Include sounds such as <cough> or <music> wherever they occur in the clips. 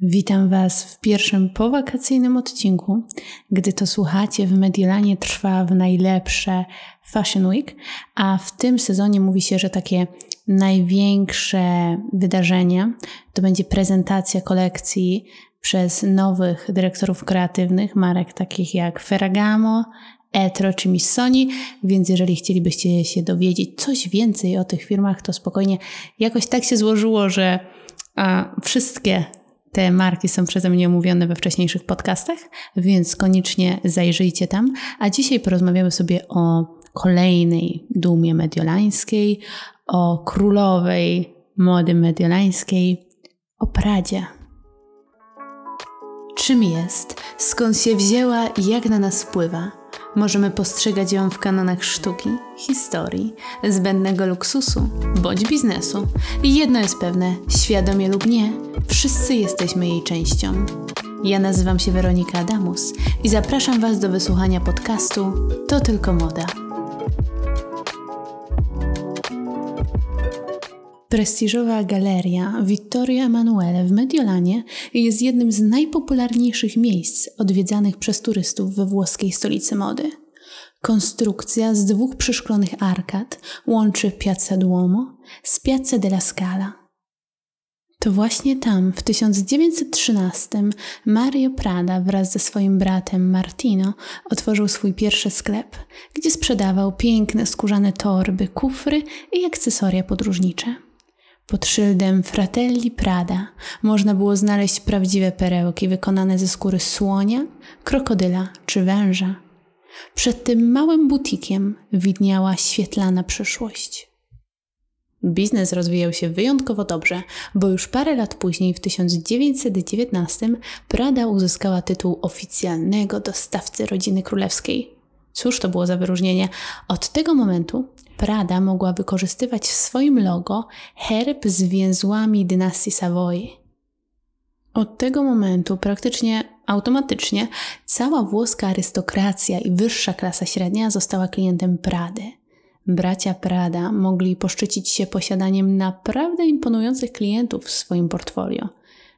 Witam Was w pierwszym powakacyjnym odcinku. Gdy to słuchacie, w Mediolanie trwa w najlepsze Fashion Week, a w tym sezonie mówi się, że takie największe wydarzenie to będzie prezentacja kolekcji przez nowych dyrektorów kreatywnych, marek takich jak Ferragamo, Etro czy Missoni, więc jeżeli chcielibyście się dowiedzieć coś więcej o tych firmach, to spokojnie jakoś tak się złożyło, że a, wszystkie te marki są przeze mnie omówione we wcześniejszych podcastach, więc koniecznie zajrzyjcie tam. A dzisiaj porozmawiamy sobie o kolejnej dumie mediolańskiej, o królowej mody mediolańskiej, o Pradzie. Czym jest, skąd się wzięła i jak na nas wpływa? Możemy postrzegać ją w kanonach sztuki, historii, zbędnego luksusu bądź biznesu. Jedno jest pewne, świadomie lub nie, wszyscy jesteśmy jej częścią. Ja nazywam się Weronika Adamus i zapraszam Was do wysłuchania podcastu To tylko moda. Prestiżowa galeria Vittorio Emanuele w Mediolanie jest jednym z najpopularniejszych miejsc odwiedzanych przez turystów we włoskiej stolicy mody. Konstrukcja z dwóch przeszklonych arkad łączy Piazza Duomo z Piazza della Scala. To właśnie tam w 1913 Mario Prada wraz ze swoim bratem Martino otworzył swój pierwszy sklep, gdzie sprzedawał piękne skórzane torby, kufry i akcesoria podróżnicze. Pod szyldem Fratelli Prada można było znaleźć prawdziwe perełki wykonane ze skóry słonia, krokodyla czy węża. Przed tym małym butikiem widniała świetlana przyszłość. Biznes rozwijał się wyjątkowo dobrze, bo już parę lat później, w 1919, Prada uzyskała tytuł oficjalnego dostawcy rodziny królewskiej. Cóż to było za wyróżnienie? Od tego momentu Prada mogła wykorzystywać w swoim logo herb z więzłami dynastii Savoy. Od tego momentu praktycznie automatycznie cała włoska arystokracja i wyższa klasa średnia została klientem Prady. Bracia Prada mogli poszczycić się posiadaniem naprawdę imponujących klientów w swoim portfolio.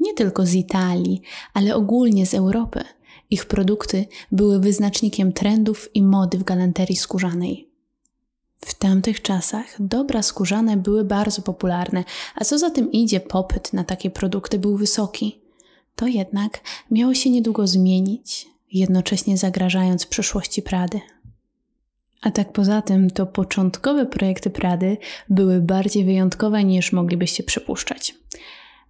Nie tylko z Italii, ale ogólnie z Europy. Ich produkty były wyznacznikiem trendów i mody w galanterii skórzanej. W tamtych czasach dobra skórzane były bardzo popularne, a co za tym idzie, popyt na takie produkty był wysoki. To jednak miało się niedługo zmienić, jednocześnie zagrażając przyszłości Prady. A tak poza tym, to początkowe projekty Prady były bardziej wyjątkowe niż moglibyście przypuszczać.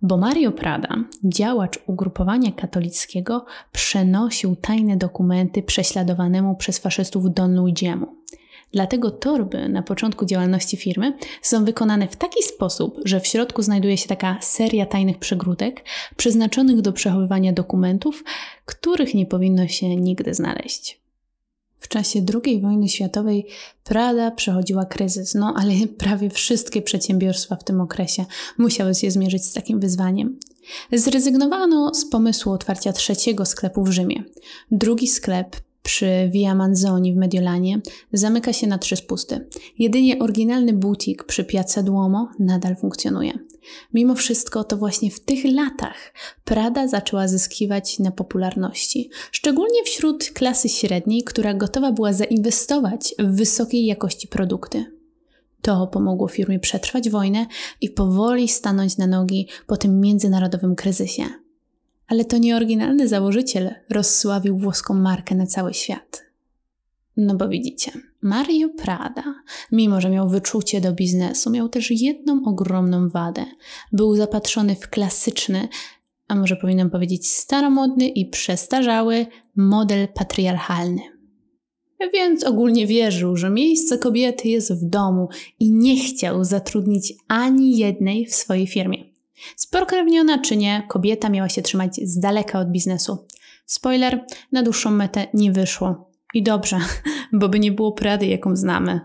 Bo Mario Prada, działacz ugrupowania katolickiego, przenosił tajne dokumenty prześladowanemu przez faszystów Don Luigiemu – Dlatego torby na początku działalności firmy są wykonane w taki sposób, że w środku znajduje się taka seria tajnych przegródek przeznaczonych do przechowywania dokumentów, których nie powinno się nigdy znaleźć. W czasie II wojny światowej Prada przechodziła kryzys, no ale <laughs> prawie wszystkie przedsiębiorstwa w tym okresie musiały się zmierzyć z takim wyzwaniem. Zrezygnowano z pomysłu otwarcia trzeciego sklepu w Rzymie. Drugi sklep przy Via Manzoni w Mediolanie zamyka się na trzy spusty. Jedynie oryginalny butik przy Piazza Duomo nadal funkcjonuje. Mimo wszystko to właśnie w tych latach Prada zaczęła zyskiwać na popularności, szczególnie wśród klasy średniej, która gotowa była zainwestować w wysokiej jakości produkty. To pomogło firmie przetrwać wojnę i powoli stanąć na nogi po tym międzynarodowym kryzysie. Ale to nie oryginalny założyciel rozsławił włoską markę na cały świat. No bo widzicie, Mario Prada, mimo że miał wyczucie do biznesu, miał też jedną ogromną wadę. Był zapatrzony w klasyczny, a może powinnam powiedzieć staromodny i przestarzały model patriarchalny. Więc ogólnie wierzył, że miejsce kobiety jest w domu i nie chciał zatrudnić ani jednej w swojej firmie. Spokrewniona czy nie, kobieta miała się trzymać z daleka od biznesu. Spoiler, na dłuższą metę nie wyszło. I dobrze, <laughs> bo by nie było Prady, jaką znamy.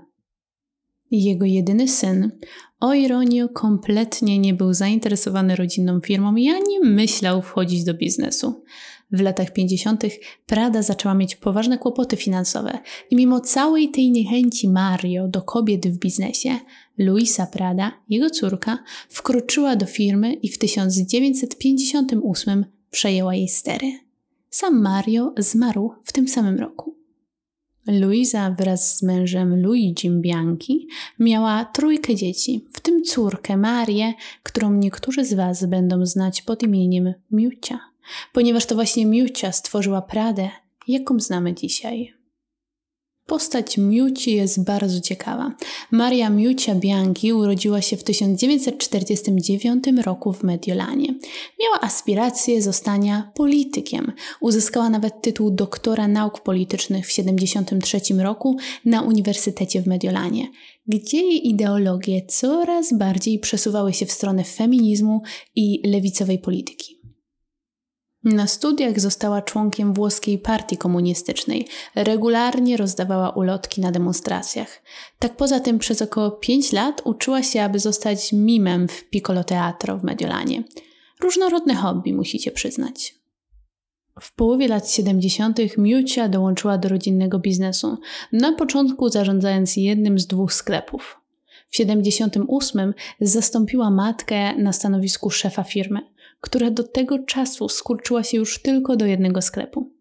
Jego jedyny syn, o ironio, kompletnie nie był zainteresowany rodzinną firmą i ani myślał wchodzić do biznesu. W latach 50. Prada zaczęła mieć poważne kłopoty finansowe i mimo całej tej niechęci Mario do kobiet w biznesie, Luisa Prada, jego córka, wkroczyła do firmy i w 1958 przejęła jej stery. Sam Mario zmarł w tym samym roku. Luisa wraz z mężem Luigi Bianchi miała trójkę dzieci, w tym córkę Marię, którą niektórzy z Was będą znać pod imieniem Miucia, ponieważ to właśnie Miucia stworzyła Pradę, jaką znamy dzisiaj. Postać Miuci jest bardzo ciekawa. Maria Miucia Bianchi urodziła się w 1949 roku w Mediolanie. Miała aspiracje zostania politykiem. Uzyskała nawet tytuł doktora nauk politycznych w 1973 roku na Uniwersytecie w Mediolanie, gdzie jej ideologie coraz bardziej przesuwały się w stronę feminizmu i lewicowej polityki. Na studiach została członkiem włoskiej partii komunistycznej. Regularnie rozdawała ulotki na demonstracjach. Tak poza tym przez około 5 lat uczyła się, aby zostać mimem w Piccolo Teatro w Mediolanie. Różnorodne hobby, musicie przyznać. W połowie lat 70. Miucia dołączyła do rodzinnego biznesu, na początku zarządzając jednym z dwóch sklepów. W 78 zastąpiła matkę na stanowisku szefa firmy która do tego czasu skurczyła się już tylko do jednego sklepu.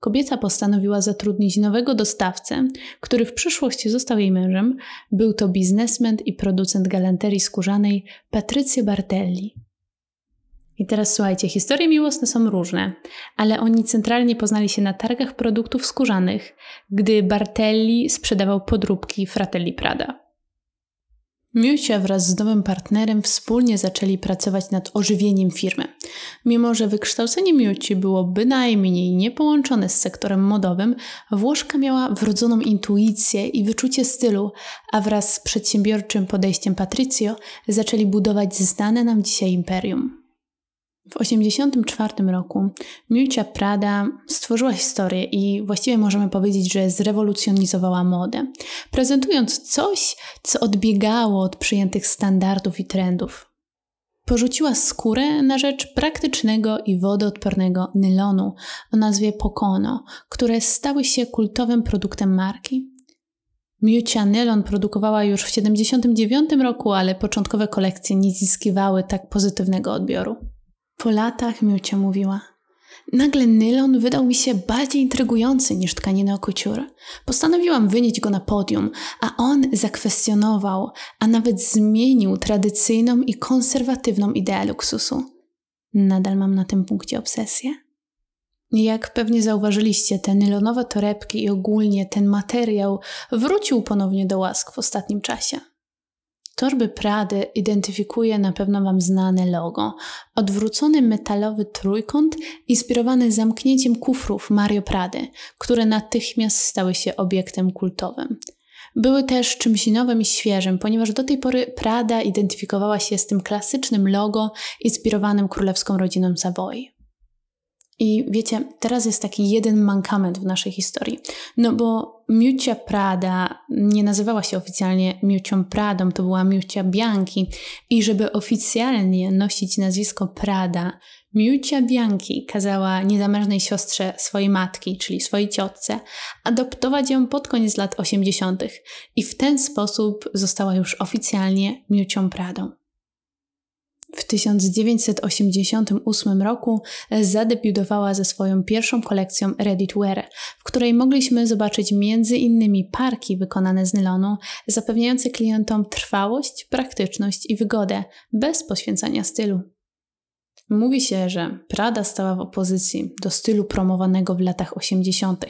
Kobieta postanowiła zatrudnić nowego dostawcę, który w przyszłości został jej mężem. Był to biznesmen i producent galanterii skórzanej Patrycja Bartelli. I teraz słuchajcie, historie miłosne są różne, ale oni centralnie poznali się na targach produktów skórzanych, gdy Bartelli sprzedawał podróbki Fratelli Prada. Miucia wraz z nowym partnerem wspólnie zaczęli pracować nad ożywieniem firmy. Mimo, że wykształcenie Miuci było bynajmniej niepołączone z sektorem modowym, Włoszka miała wrodzoną intuicję i wyczucie stylu, a wraz z przedsiębiorczym podejściem Patricio zaczęli budować znane nam dzisiaj imperium. W 1984 roku Miucia Prada stworzyła historię i właściwie możemy powiedzieć, że zrewolucjonizowała modę, prezentując coś, co odbiegało od przyjętych standardów i trendów. Porzuciła skórę na rzecz praktycznego i wodoodpornego nylonu o nazwie Pocono, które stały się kultowym produktem marki. Miucia Nylon produkowała już w 1979 roku, ale początkowe kolekcje nie zyskiwały tak pozytywnego odbioru. Po latach Miucia mówiła. Nagle nylon wydał mi się bardziej intrygujący niż tkanina couture. Postanowiłam wynieść go na podium, a on zakwestionował, a nawet zmienił tradycyjną i konserwatywną ideę luksusu. Nadal mam na tym punkcie obsesję. Jak pewnie zauważyliście, te nylonowe torebki i ogólnie ten materiał wrócił ponownie do łask w ostatnim czasie. Torby Prady identyfikuje na pewno Wam znane logo. Odwrócony metalowy trójkąt inspirowany zamknięciem kufrów Mario Prady, które natychmiast stały się obiektem kultowym. Były też czymś nowym i świeżym, ponieważ do tej pory Prada identyfikowała się z tym klasycznym logo inspirowanym królewską rodziną Savoy. I wiecie, teraz jest taki jeden mankament w naszej historii. No bo Miucia Prada nie nazywała się oficjalnie Miucią Pradą, to była Miucia Bianchi. I żeby oficjalnie nosić nazwisko Prada, Miucia Bianchi kazała niezamężnej siostrze swojej matki, czyli swojej ciotce, adoptować ją pod koniec lat 80. I w ten sposób została już oficjalnie Miucią Pradą. W 1988 roku zadebiutowała ze swoją pierwszą kolekcją Reddit Wear, w której mogliśmy zobaczyć m.in. parki wykonane z nylonu, zapewniające klientom trwałość, praktyczność i wygodę, bez poświęcania stylu. Mówi się, że Prada stała w opozycji do stylu promowanego w latach 80.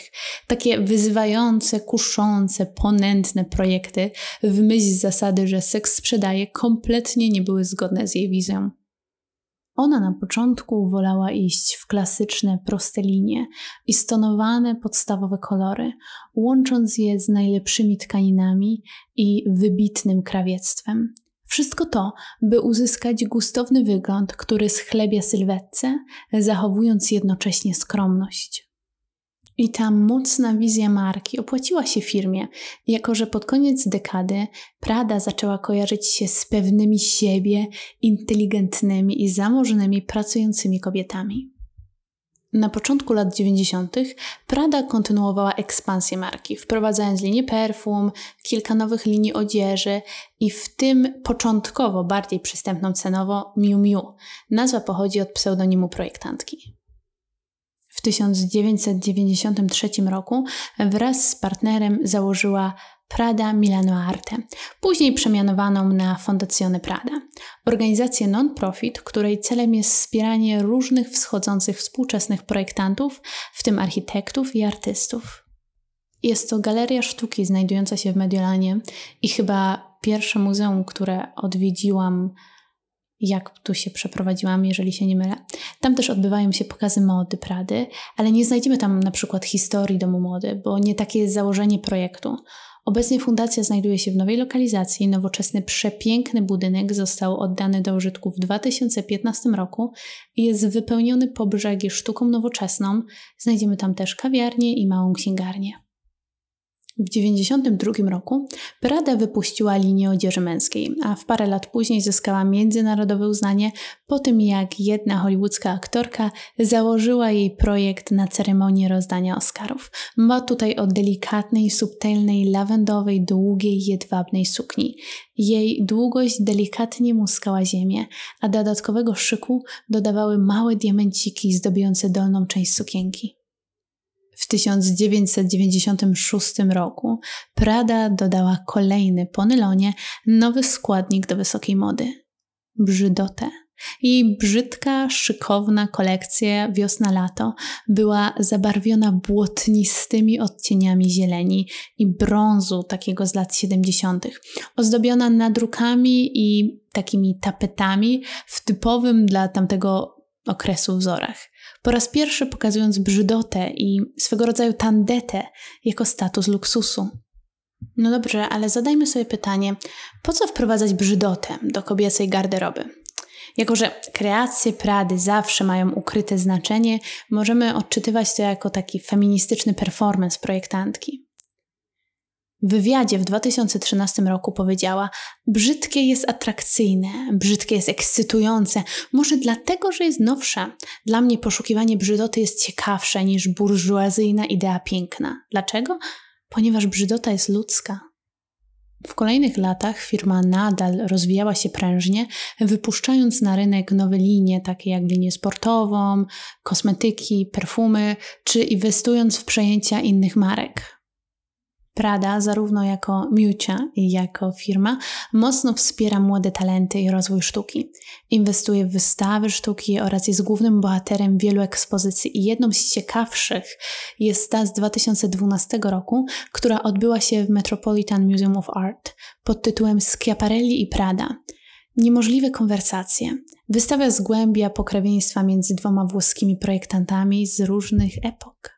Takie wyzywające, kuszące, ponętne projekty w myśl zasady, że seks sprzedaje, kompletnie nie były zgodne z jej wizją. Ona na początku wolała iść w klasyczne, proste linie i stonowane podstawowe kolory, łącząc je z najlepszymi tkaninami i wybitnym krawiectwem. Wszystko to, by uzyskać gustowny wygląd, który schlebia sylwetce, zachowując jednocześnie skromność. I ta mocna wizja marki opłaciła się firmie, jako że pod koniec dekady Prada zaczęła kojarzyć się z pewnymi siebie, inteligentnymi i zamożnymi pracującymi kobietami. Na początku lat 90. Prada kontynuowała ekspansję marki, wprowadzając linię perfum, kilka nowych linii odzieży i w tym początkowo bardziej przystępną cenowo Miu Miu. Nazwa pochodzi od pseudonimu projektantki. W 1993 roku wraz z partnerem założyła Prada Milano Arte, później przemianowaną na Fondazione Prada, organizację non-profit, której celem jest wspieranie różnych wschodzących współczesnych projektantów, w tym architektów i artystów. Jest to galeria sztuki znajdująca się w Mediolanie i chyba pierwsze muzeum, które odwiedziłam jak tu się przeprowadziłam, jeżeli się nie mylę. Tam też odbywają się pokazy mody Prady, ale nie znajdziemy tam na przykład historii domu mody, bo nie takie jest założenie projektu. Obecnie fundacja znajduje się w nowej lokalizacji. Nowoczesny, przepiękny budynek został oddany do użytku w 2015 roku i jest wypełniony po brzegi sztuką nowoczesną. Znajdziemy tam też kawiarnię i małą księgarnię. W 1992 roku Prada wypuściła linię odzieży męskiej, a w parę lat później zyskała międzynarodowe uznanie po tym, jak jedna hollywoodzka aktorka założyła jej projekt na ceremonię rozdania Oscarów. Ma tutaj o delikatnej, subtelnej, lawendowej, długiej, jedwabnej sukni. Jej długość delikatnie muskała ziemię, a dodatkowego szyku dodawały małe diamenciki zdobiące dolną część sukienki. W 1996 roku Prada dodała kolejny po nylonie nowy składnik do wysokiej mody brzydotę. Jej brzydka, szykowna kolekcja wiosna-lato była zabarwiona błotnistymi odcieniami zieleni i brązu takiego z lat 70., ozdobiona nadrukami i takimi tapetami w typowym dla tamtego okresu wzorach po raz pierwszy pokazując brzydotę i swego rodzaju tandetę jako status luksusu. No dobrze, ale zadajmy sobie pytanie, po co wprowadzać brzydotę do kobiecej garderoby? Jako, że kreacje Prady zawsze mają ukryte znaczenie, możemy odczytywać to jako taki feministyczny performance projektantki. W wywiadzie w 2013 roku powiedziała: Brzydkie jest atrakcyjne, brzydkie jest ekscytujące. Może dlatego, że jest nowsza. Dla mnie poszukiwanie brzydoty jest ciekawsze niż burżuazyjna idea piękna. Dlaczego? Ponieważ brzydota jest ludzka. W kolejnych latach firma nadal rozwijała się prężnie, wypuszczając na rynek nowe linie, takie jak linię sportową, kosmetyki, perfumy, czy inwestując w przejęcia innych marek. Prada, zarówno jako Miucia jako firma, mocno wspiera młode talenty i rozwój sztuki. Inwestuje w wystawy sztuki oraz jest głównym bohaterem wielu ekspozycji. I jedną z ciekawszych jest ta z 2012 roku, która odbyła się w Metropolitan Museum of Art pod tytułem Schiaparelli i Prada. Niemożliwe konwersacje. Wystawa zgłębia pokrewieństwa między dwoma włoskimi projektantami z różnych epok.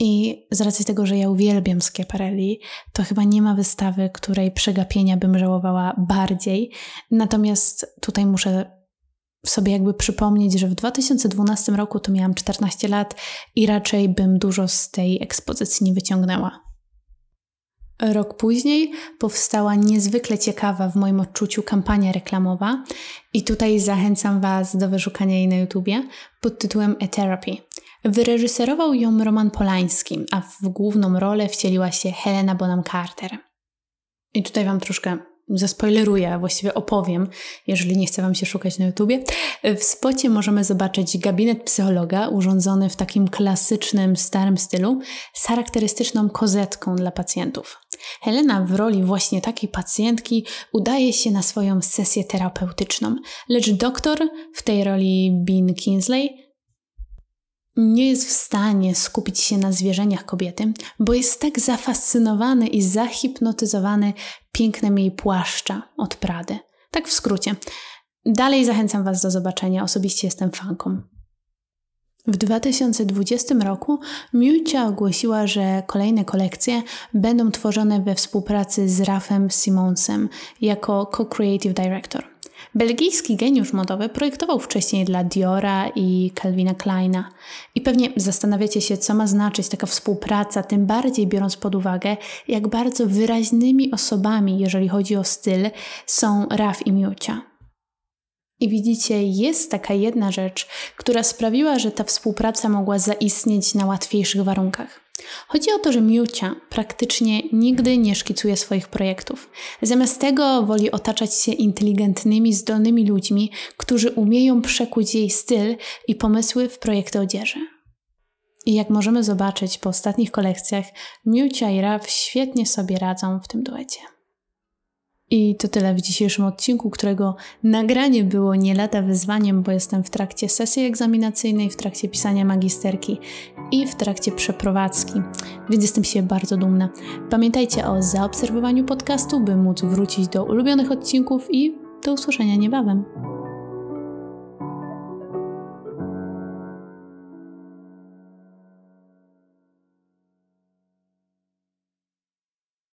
I z racji tego, że ja uwielbiam Schiaparelli, to chyba nie ma wystawy, której przegapienia bym żałowała bardziej. Natomiast tutaj muszę sobie jakby przypomnieć, że w 2012 roku to miałam 14 lat i raczej bym dużo z tej ekspozycji nie wyciągnęła. Rok później powstała niezwykle ciekawa w moim odczuciu kampania reklamowa i tutaj zachęcam Was do wyszukania jej na YouTubie pod tytułem A Therapy. Wyreżyserował ją Roman Polański, a w główną rolę wcieliła się Helena Bonham Carter. I tutaj Wam troszkę zaspoileruję, a właściwie opowiem, jeżeli nie chce Wam się szukać na YouTubie. W spocie możemy zobaczyć gabinet psychologa urządzony w takim klasycznym, starym stylu z charakterystyczną kozetką dla pacjentów. Helena w roli właśnie takiej pacjentki udaje się na swoją sesję terapeutyczną, lecz doktor w tej roli Bean Kingsley nie jest w stanie skupić się na zwierzeniach kobiety, bo jest tak zafascynowany i zahipnotyzowany pięknem jej płaszcza od Prady. Tak w skrócie. Dalej zachęcam Was do zobaczenia, osobiście jestem fanką. W 2020 roku Miucia ogłosiła, że kolejne kolekcje będą tworzone we współpracy z Rafem Simonsem jako co-creative director. Belgijski geniusz modowy projektował wcześniej dla Diora i Calvina Kleina. I pewnie zastanawiacie się, co ma znaczyć taka współpraca, tym bardziej biorąc pod uwagę, jak bardzo wyraźnymi osobami, jeżeli chodzi o styl, są Raf i Miucia. I widzicie, jest taka jedna rzecz, która sprawiła, że ta współpraca mogła zaistnieć na łatwiejszych warunkach. Chodzi o to, że Miucia praktycznie nigdy nie szkicuje swoich projektów. Zamiast tego woli otaczać się inteligentnymi, zdolnymi ludźmi, którzy umieją przekuć jej styl i pomysły w projekty odzieży. I jak możemy zobaczyć po ostatnich kolekcjach, Miucia i Raf świetnie sobie radzą w tym duecie. I to tyle w dzisiejszym odcinku, którego nagranie było nie lada wyzwaniem, bo jestem w trakcie sesji egzaminacyjnej, w trakcie pisania magisterki i w trakcie przeprowadzki, więc jestem się bardzo dumna. Pamiętajcie o zaobserwowaniu podcastu, by móc wrócić do ulubionych odcinków i do usłyszenia niebawem.